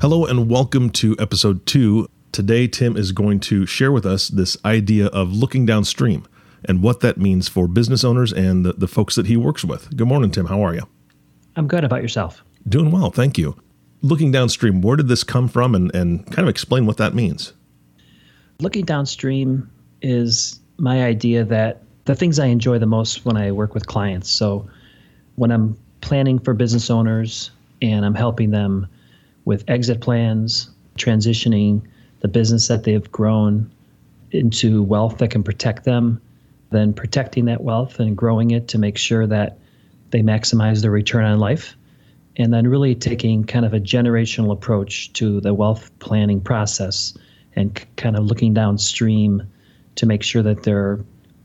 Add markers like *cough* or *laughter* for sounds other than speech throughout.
Hello and welcome to episode two. Today, Tim is going to share with us this idea of looking downstream and what that means for business owners and the, the folks that he works with. Good morning, Tim. How are you? I'm good. about yourself? Doing well. Thank you. Looking downstream, where did this come from and, and kind of explain what that means? Looking downstream is my idea that the things I enjoy the most when I work with clients. So when I'm planning for business owners and I'm helping them with exit plans, transitioning the business that they've grown into wealth that can protect them, then protecting that wealth and growing it to make sure that they maximize their return on life. And then really taking kind of a generational approach to the wealth planning process and kind of looking downstream to make sure that they're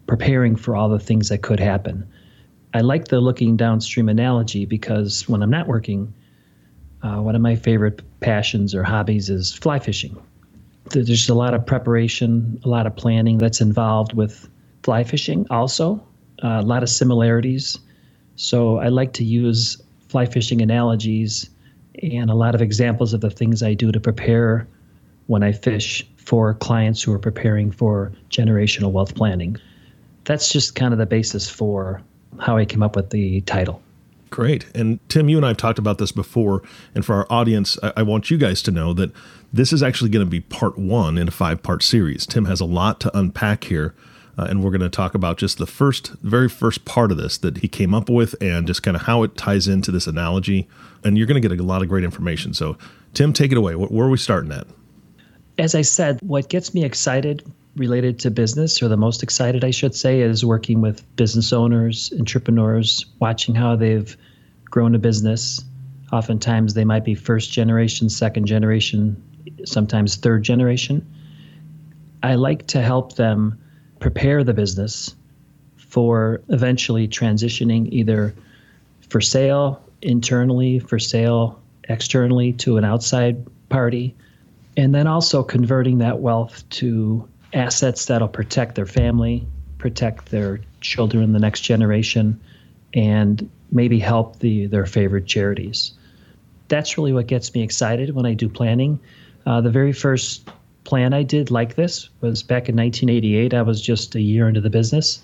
preparing for all the things that could happen. I like the looking downstream analogy because when I'm not working, uh, one of my favorite passions or hobbies is fly fishing. There's a lot of preparation, a lot of planning that's involved with fly fishing, also, uh, a lot of similarities. So I like to use fly fishing analogies and a lot of examples of the things I do to prepare when I fish for clients who are preparing for generational wealth planning. That's just kind of the basis for how I came up with the title. Great. And Tim, you and I have talked about this before. And for our audience, I, I want you guys to know that this is actually going to be part one in a five part series. Tim has a lot to unpack here. Uh, and we're going to talk about just the first, very first part of this that he came up with and just kind of how it ties into this analogy. And you're going to get a lot of great information. So, Tim, take it away. Where are we starting at? As I said, what gets me excited related to business, or the most excited, I should say, is working with business owners, entrepreneurs, watching how they've grown a business. Oftentimes, they might be first generation, second generation, sometimes third generation. I like to help them prepare the business for eventually transitioning either for sale internally, for sale externally to an outside party, and then also converting that wealth to assets that'll protect their family, protect their children, the next generation, and maybe help the their favorite charities. That's really what gets me excited when I do planning. Uh, the very first plan I did like this was back in 1988. I was just a year into the business,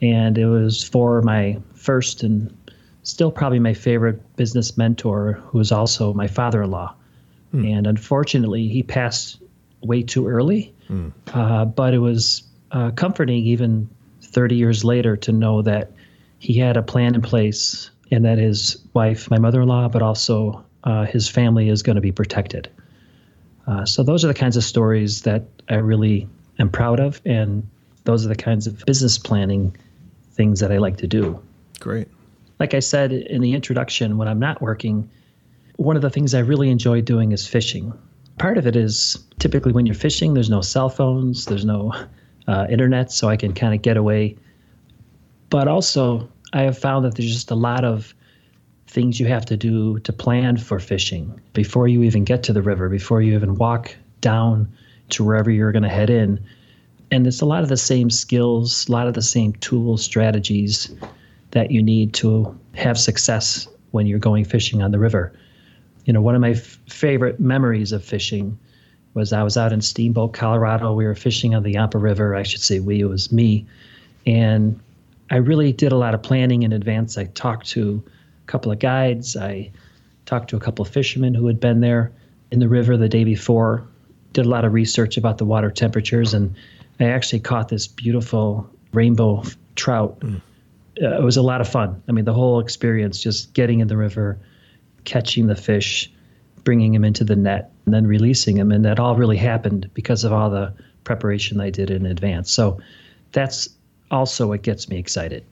and it was for my first and still probably my favorite business mentor, who was also my father-in-law. Hmm. And unfortunately, he passed way too early. Mm. Uh, but it was uh, comforting even 30 years later to know that he had a plan in place and that his wife, my mother in law, but also uh, his family is going to be protected. Uh, so, those are the kinds of stories that I really am proud of. And those are the kinds of business planning things that I like to do. Great. Like I said in the introduction, when I'm not working, one of the things I really enjoy doing is fishing part of it is typically when you're fishing, there's no cell phones, there's no uh, internet, so I can kind of get away. But also, I have found that there's just a lot of things you have to do to plan for fishing before you even get to the river, before you even walk down to wherever you're going to head in. And it's a lot of the same skills, a lot of the same tools, strategies that you need to have success when you're going fishing on the river you know, one of my f- favorite memories of fishing was I was out in Steamboat, Colorado. We were fishing on the Yampa River. I should say we, it was me. And I really did a lot of planning in advance. I talked to a couple of guides. I talked to a couple of fishermen who had been there in the river the day before, did a lot of research about the water temperatures, and I actually caught this beautiful rainbow trout. Mm. Uh, it was a lot of fun. I mean, the whole experience, just getting in the river, catching the fish, bringing him into the net, and then releasing him. And that all really happened because of all the preparation I did in advance. So that's also what gets me excited.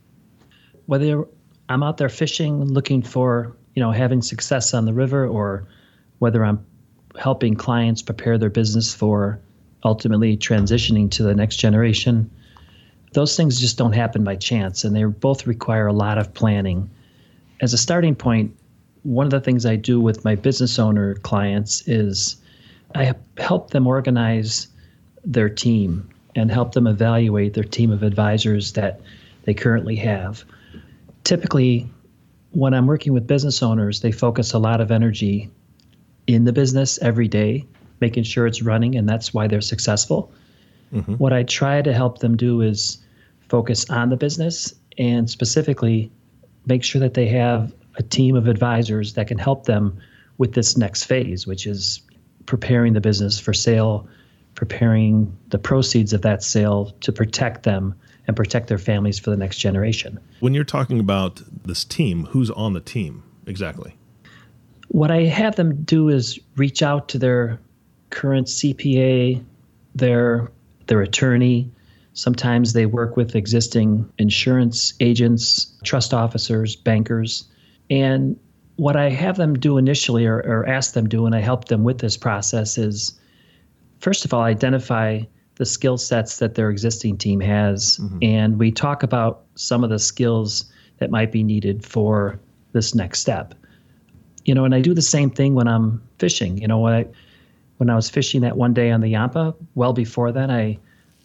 whether I'm out there fishing looking for, you know, having success on the river or whether I'm helping clients prepare their business for ultimately transitioning to the next generation, those things just don't happen by chance and they both require a lot of planning. As a starting point, one of the things I do with my business owner clients is I help them organize their team and help them evaluate their team of advisors that they currently have. Typically, when I'm working with business owners, they focus a lot of energy in the business every day, making sure it's running, and that's why they're successful. Mm-hmm. What I try to help them do is focus on the business and specifically make sure that they have a team of advisors that can help them with this next phase, which is preparing the business for sale, preparing the proceeds of that sale to protect them and protect their families for the next generation. When you're talking about this team, who's on the team exactly? What I have them do is reach out to their current CPA, their their attorney. Sometimes they work with existing insurance agents, trust officers, bankers. And what I have them do initially or, or ask them to do, and I help them with this process is first of all, identify the skill sets that their existing team has. Mm-hmm. And we talk about some of the skills that might be needed for this next step. You know, and I do the same thing when I'm fishing. You know, when I, when I was fishing that one day on the Yampa, well before then, I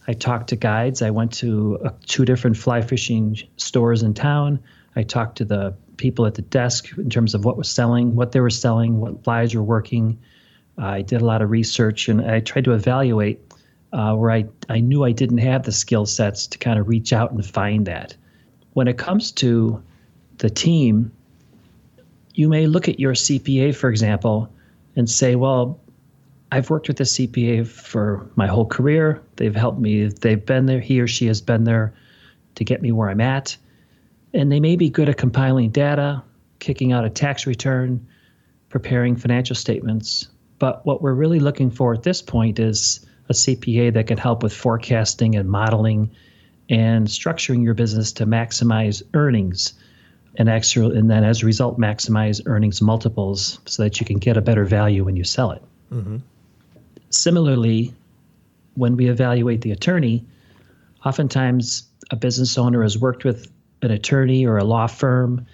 I talked to guides. I went to uh, two different fly fishing stores in town. I talked to the people at the desk in terms of what was selling, what they were selling, what flies were working. I did a lot of research and I tried to evaluate uh, where I, I knew I didn't have the skill sets to kind of reach out and find that. When it comes to the team, you may look at your CPA, for example, and say, well, I've worked with this CPA for my whole career. They've helped me. They've been there. He or she has been there to get me where I'm at. And they may be good at compiling data, kicking out a tax return, preparing financial statements. But what we're really looking for at this point is a CPA that can help with forecasting and modeling and structuring your business to maximize earnings and actually, and then as a result maximize earnings multiples so that you can get a better value when you sell it. Mm-hmm. Similarly, when we evaluate the attorney, oftentimes a business owner has worked with an attorney or a law firm,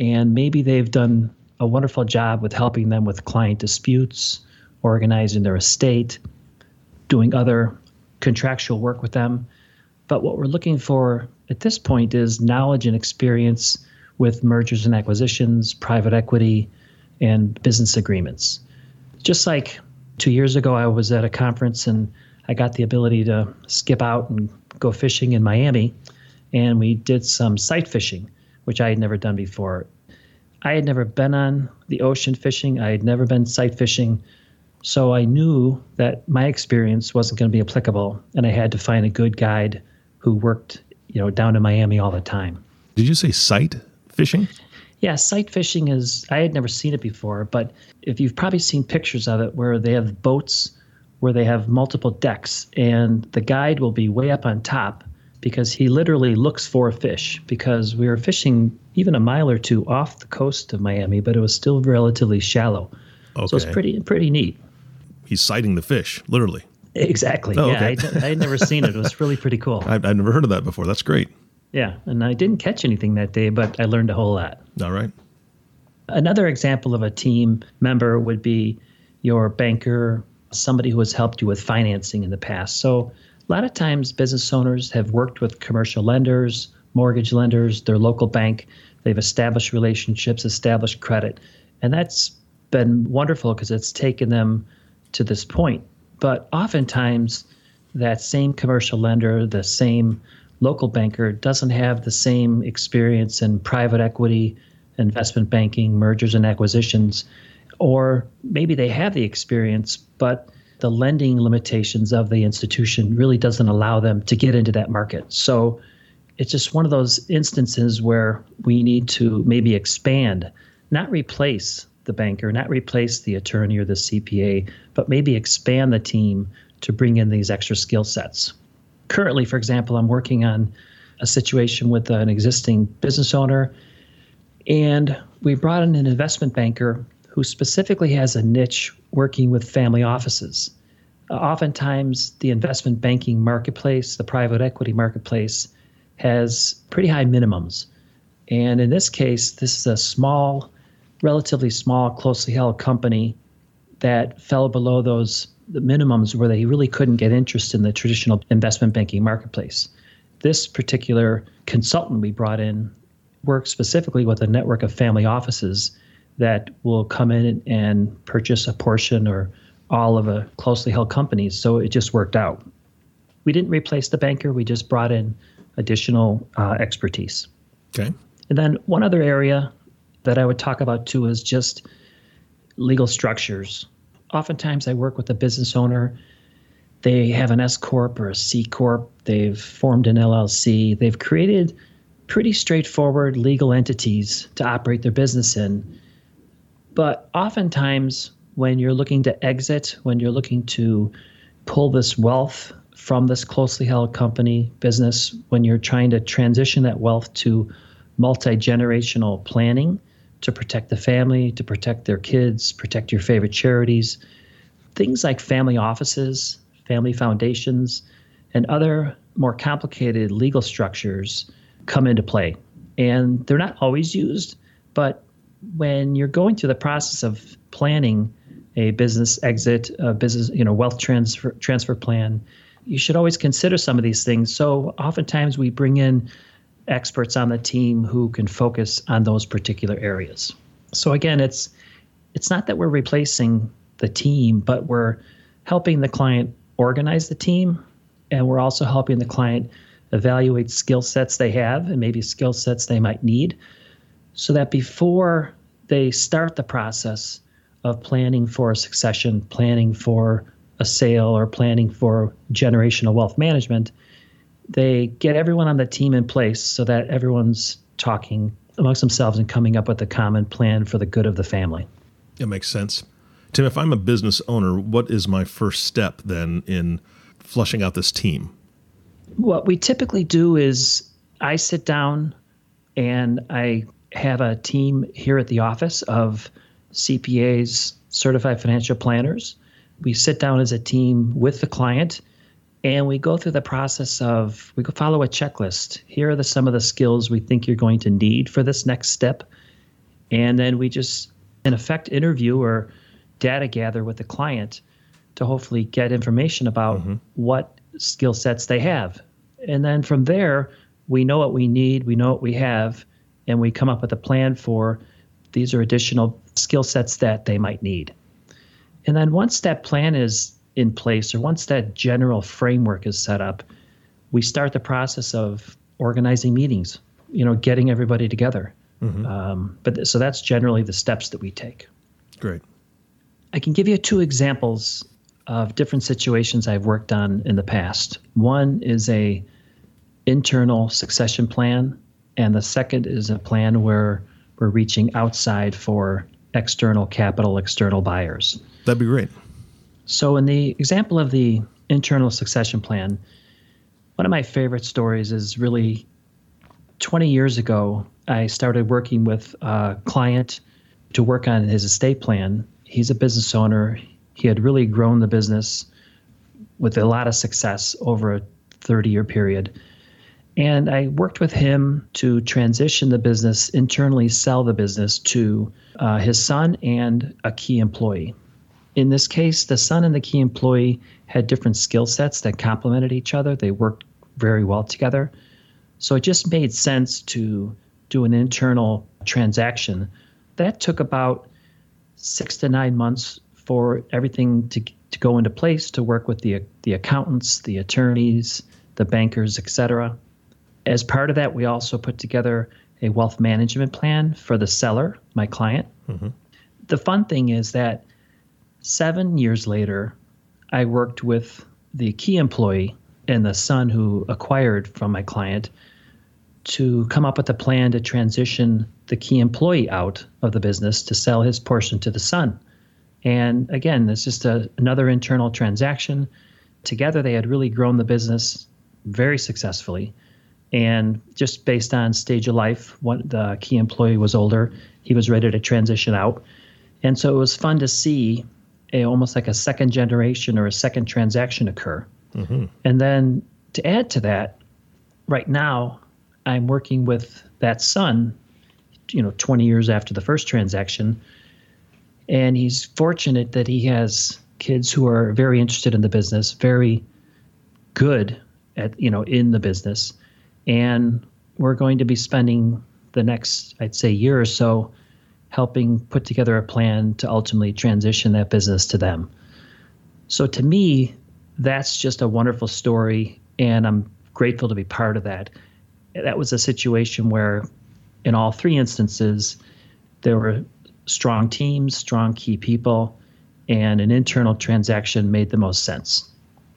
and maybe they've done a wonderful job with helping them with client disputes, organizing their estate, doing other contractual work with them. But what we're looking for at this point is knowledge and experience with mergers and acquisitions, private equity, and business agreements. Just like two years ago, I was at a conference and I got the ability to skip out and go fishing in Miami and we did some sight fishing, which I had never done before. I had never been on the ocean fishing, I had never been sight fishing. So I knew that my experience wasn't going to be applicable, and I had to find a good guide who worked, you know, down in Miami all the time. Did you say sight fishing? Yeah, sight fishing is, I had never seen it before, but if you've probably seen pictures of it where they have boats where they have multiple decks, and the guide will be way up on top because he literally looks for a fish because we were fishing even a mile or two off the coast of Miami, but it was still relatively shallow. Okay. So it's pretty pretty neat. He's sighting the fish, literally. Exactly. Oh, yeah, okay. I, I had never seen it. It was really pretty cool. *laughs* I've, I've never heard of that before. That's great. Yeah, and I didn't catch anything that day, but I learned a whole lot. All right. Another example of a team member would be your banker, somebody who has helped you with financing in the past. So a lot of times business owners have worked with commercial lenders, mortgage lenders, their local bank. They've established relationships, established credit. And that's been wonderful because it's taken them to this point. But oftentimes, that same commercial lender, the same local banker, doesn't have the same experience in private equity, investment banking, mergers and acquisitions, or maybe they have the experience, but the lending limitations of the institution really doesn't allow them to get into that market. So it's just one of those instances where we need to maybe expand, not replace the banker, not replace the attorney or the CPA, but maybe expand the team to bring in these extra skill sets. Currently, for example, I'm working on a situation with an existing business owner. And we brought in an investment banker who specifically has a niche working with family offices. Oftentimes, the investment banking marketplace, the private equity marketplace, has pretty high minimums. And in this case, this is a small, relatively small, closely held company that fell below those the minimums where they really couldn't get interest in the traditional investment banking marketplace. This particular consultant we brought in works specifically with a network of family offices that will come in and purchase a portion or all of a closely held company. So it just worked out. We didn't replace the banker, we just brought in additional uh, expertise. Okay. And then one other area that I would talk about too is just legal structures. Oftentimes I work with a business owner. They have an S Corp or a C Corp. They've formed an LLC. They've created pretty straightforward legal entities to operate their business in. But oftentimes, when you're looking to exit, when you're looking to pull this wealth from this closely held company business, when you're trying to transition that wealth to multi generational planning to protect the family, to protect their kids, protect your favorite charities, things like family offices, family foundations, and other more complicated legal structures come into play. And they're not always used, but when you're going through the process of planning a business exit, a business, you know, wealth transfer transfer plan, you should always consider some of these things. So oftentimes we bring in experts on the team who can focus on those particular areas. So again, it's it's not that we're replacing the team, but we're helping the client organize the team and we're also helping the client evaluate skill sets they have and maybe skill sets they might need so that before they start the process of planning for a succession, planning for a sale, or planning for generational wealth management, they get everyone on the team in place so that everyone's talking amongst themselves and coming up with a common plan for the good of the family. It makes sense. Tim, if I'm a business owner, what is my first step then in flushing out this team? What we typically do is I sit down and I have a team here at the office of CPAs, certified financial planners. We sit down as a team with the client and we go through the process of we follow a checklist. Here are the some of the skills we think you're going to need for this next step. And then we just in effect interview or data gather with the client to hopefully get information about mm-hmm. what skill sets they have. And then from there, we know what we need, we know what we have, and we come up with a plan for these are additional skill sets that they might need. And then once that plan is in place, or once that general framework is set up, we start the process of organizing meetings, you know, getting everybody together. Mm-hmm. Um, but so that's generally the steps that we take. Great. I can give you two examples of different situations I've worked on in the past. One is a internal succession plan, and the second is a plan where we're reaching outside for external capital, external buyers. That'd be great. So, in the example of the internal succession plan, one of my favorite stories is really 20 years ago. I started working with a client to work on his estate plan. He's a business owner. He had really grown the business with a lot of success over a 30 year period. And I worked with him to transition the business, internally sell the business to uh, his son and a key employee. In this case, the son and the key employee had different skill sets that complemented each other. They worked very well together. So it just made sense to do an internal transaction. That took about six to nine months for everything to, to go into place to work with the, the accountants, the attorneys, the bankers, et cetera. As part of that, we also put together a wealth management plan for the seller, my client. Mm-hmm. The fun thing is that seven years later, I worked with the key employee and the son who acquired from my client to come up with a plan to transition the key employee out of the business to sell his portion to the son. And again, it's just a, another internal transaction. Together, they had really grown the business very successfully And just based on stage of life, what the key employee was older, he was ready to transition out. And so it was fun to see a, almost like a second generation or a second transaction occur. Mm-hmm. And then to add to that, right now I'm working with that son, you know, 20 years after the first transaction. And he's fortunate that he has kids who are very interested in the business, very good at, you know, in the business. And we're going to be spending the next, I'd say, year or so helping put together a plan to ultimately transition that business to them. So to me, that's just a wonderful story, and I'm grateful to be part of that. That was a situation where, in all three instances, there were strong teams, strong key people, and an internal transaction made the most sense.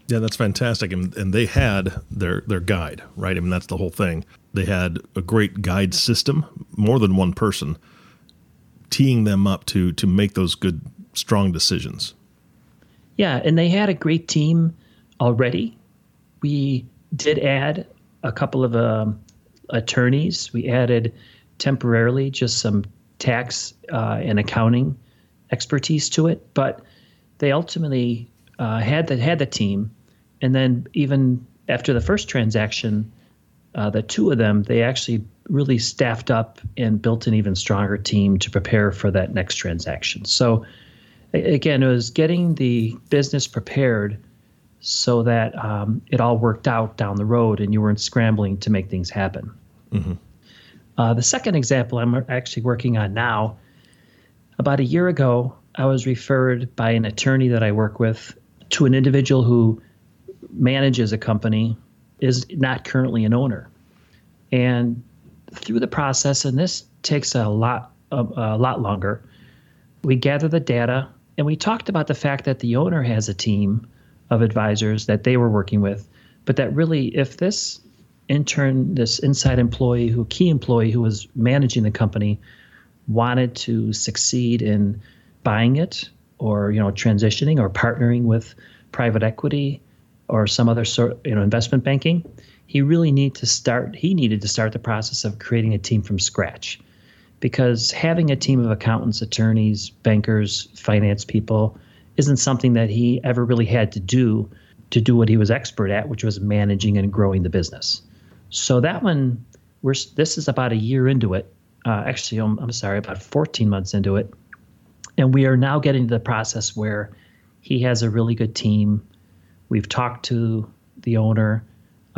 Yeah, that's fantastic. And, and they had their, their guide, right? I mean, that's the whole thing. They had a great guide system, more than one person, teeing them up to to make those good, strong decisions. Yeah, and they had a great team already. We did add a couple of um, attorneys. We added temporarily just some tax uh, and accounting expertise to it, but they ultimately uh, had the had the team and then even after the first transaction, uh, the two of them, they actually really staffed up and built an even stronger team to prepare for that next transaction. So again, it was getting the business prepared so that um, it all worked out down the road and you weren't scrambling to make things happen. Mm-hmm. Uh, the second example I'm actually working on now, about a year ago, I was referred by an attorney that I work with to an individual who manages a company is not currently an owner. And through the process, and this takes a lot a, a lot longer, we gather the data and we talked about the fact that the owner has a team of advisors that they were working with, but that really if this intern, this inside employee who key employee who was managing the company wanted to succeed in buying it or you know transitioning or partnering with private equity or some other sort, you know, investment banking, he really need to start. He needed to start the process of creating a team from scratch, because having a team of accountants, attorneys, bankers, finance people isn't something that he ever really had to do to do what he was expert at, which was managing and growing the business. So that one, we're this is about a year into it. Uh, actually, I'm, I'm sorry, about 14 months into it, and we are now getting to the process where he has a really good team We've talked to the owner,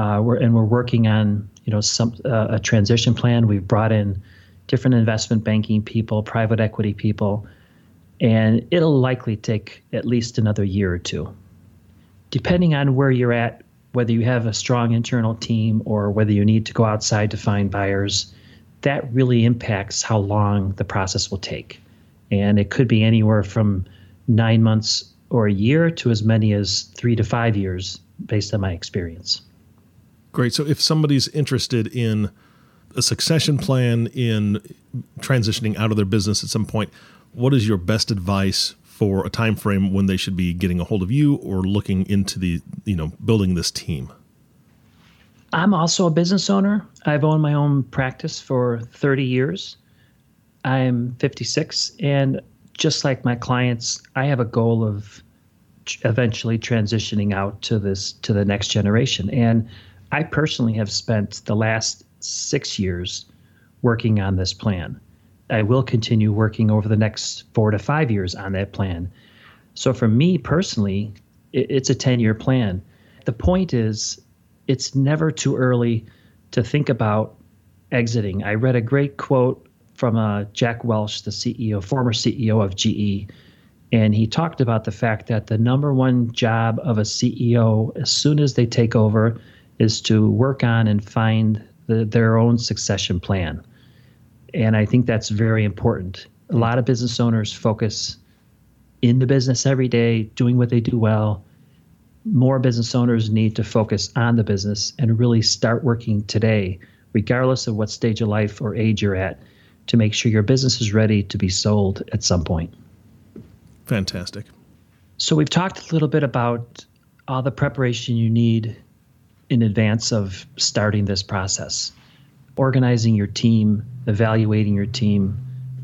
uh, we're, and we're working on you know some uh, a transition plan. We've brought in different investment banking people, private equity people, and it'll likely take at least another year or two, depending on where you're at, whether you have a strong internal team or whether you need to go outside to find buyers. That really impacts how long the process will take, and it could be anywhere from nine months or a year to as many as three to five years based on my experience. Great. So if somebody's interested in a succession plan in transitioning out of their business at some point, what is your best advice for a time frame when they should be getting a hold of you or looking into the, you know, building this team? I'm also a business owner. I've owned my own practice for 30 years. I'm 56 and just like my clients, I have a goal of eventually transitioning out to this to the next generation. And I personally have spent the last six years working on this plan. I will continue working over the next four to five years on that plan. So for me personally, it's a 10 year plan. The point is, it's never too early to think about exiting. I read a great quote from uh, Jack Welch, the CEO, former CEO of GE, and he talked about the fact that the number one job of a CEO, as soon as they take over, is to work on and find the, their own succession plan. And I think that's very important. A lot of business owners focus in the business every day, doing what they do well. More business owners need to focus on the business and really start working today, regardless of what stage of life or age you're at to make sure your business is ready to be sold at some point. Fantastic. So, we've talked a little bit about all the preparation you need in advance of starting this process. Organizing your team, evaluating your team,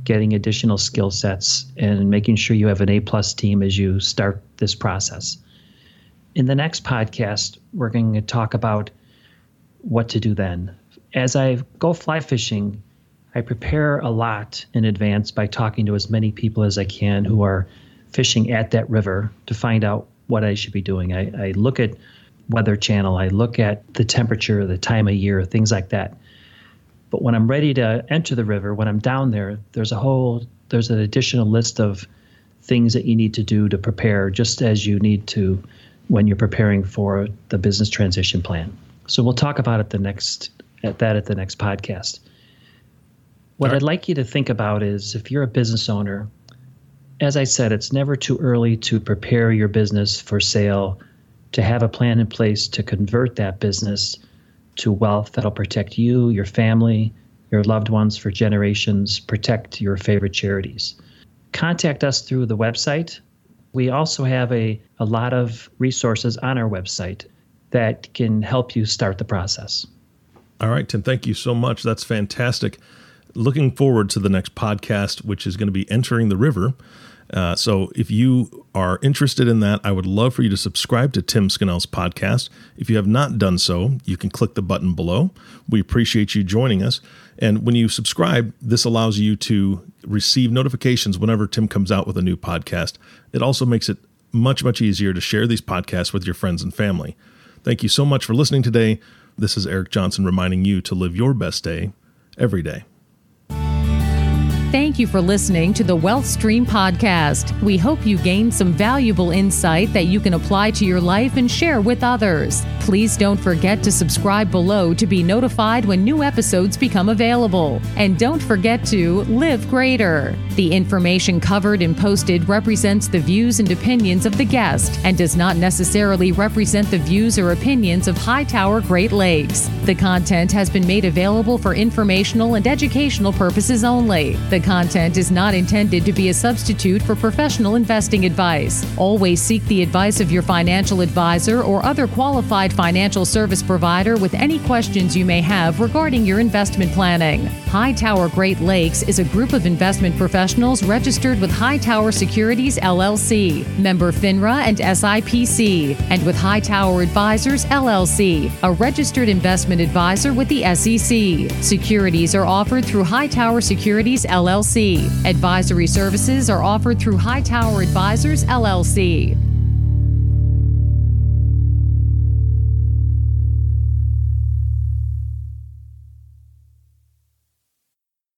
getting additional skill sets, and making sure you have an A plus team as you start this process. In the next podcast, we're going to talk about what to do then. As I go fly fishing, I prepare a lot in advance by talking to as many people as I can who are fishing at that river to find out what I should be doing. I, I look at Weather Channel, I look at the temperature, the time of year, things like that. But when I'm ready to enter the river, when I'm down there, there's a whole there's an additional list of things that you need to do to prepare, just as you need to when you're preparing for the business transition plan. So we'll talk about it the next at that at the next podcast. What right. I'd like you to think about is if you're a business owner, as I said, it's never too early to prepare your business for sale, to have a plan in place to convert that business to wealth that'll protect you, your family, your loved ones for generations, protect your favorite charities. Contact us through the website. We also have a, a lot of resources on our website that can help you start the process. All right, Tim, thank you so much. That's fantastic. Looking forward to the next podcast, which is going to be Entering the River. Uh, so if you are interested in that, I would love for you to subscribe to Tim Scannell's podcast. If you have not done so, you can click the button below. We appreciate you joining us. And when you subscribe, this allows you to receive notifications whenever Tim comes out with a new podcast. It also makes it much, much easier to share these podcasts with your friends and family. Thank you so much for listening today. This is Eric Johnson reminding you to live your best day every day. Thank you for listening to the Wealth Stream podcast. We hope you gained some valuable insight that you can apply to your life and share with others. Please don't forget to subscribe below to be notified when new episodes become available. And don't forget to live greater. The information covered and posted represents the views and opinions of the guest and does not necessarily represent the views or opinions of Hightower Great Lakes. The content has been made available for informational and educational purposes only. The the content is not intended to be a substitute for professional investing advice. Always seek the advice of your financial advisor or other qualified financial service provider with any questions you may have regarding your investment planning. Hightower Great Lakes is a group of investment professionals registered with Hightower Securities LLC, member FINRA and SIPC, and with Hightower Advisors LLC, a registered investment advisor with the SEC. Securities are offered through Hightower Securities LLC. LLC. Advisory services are offered through Hightower Advisors LLC.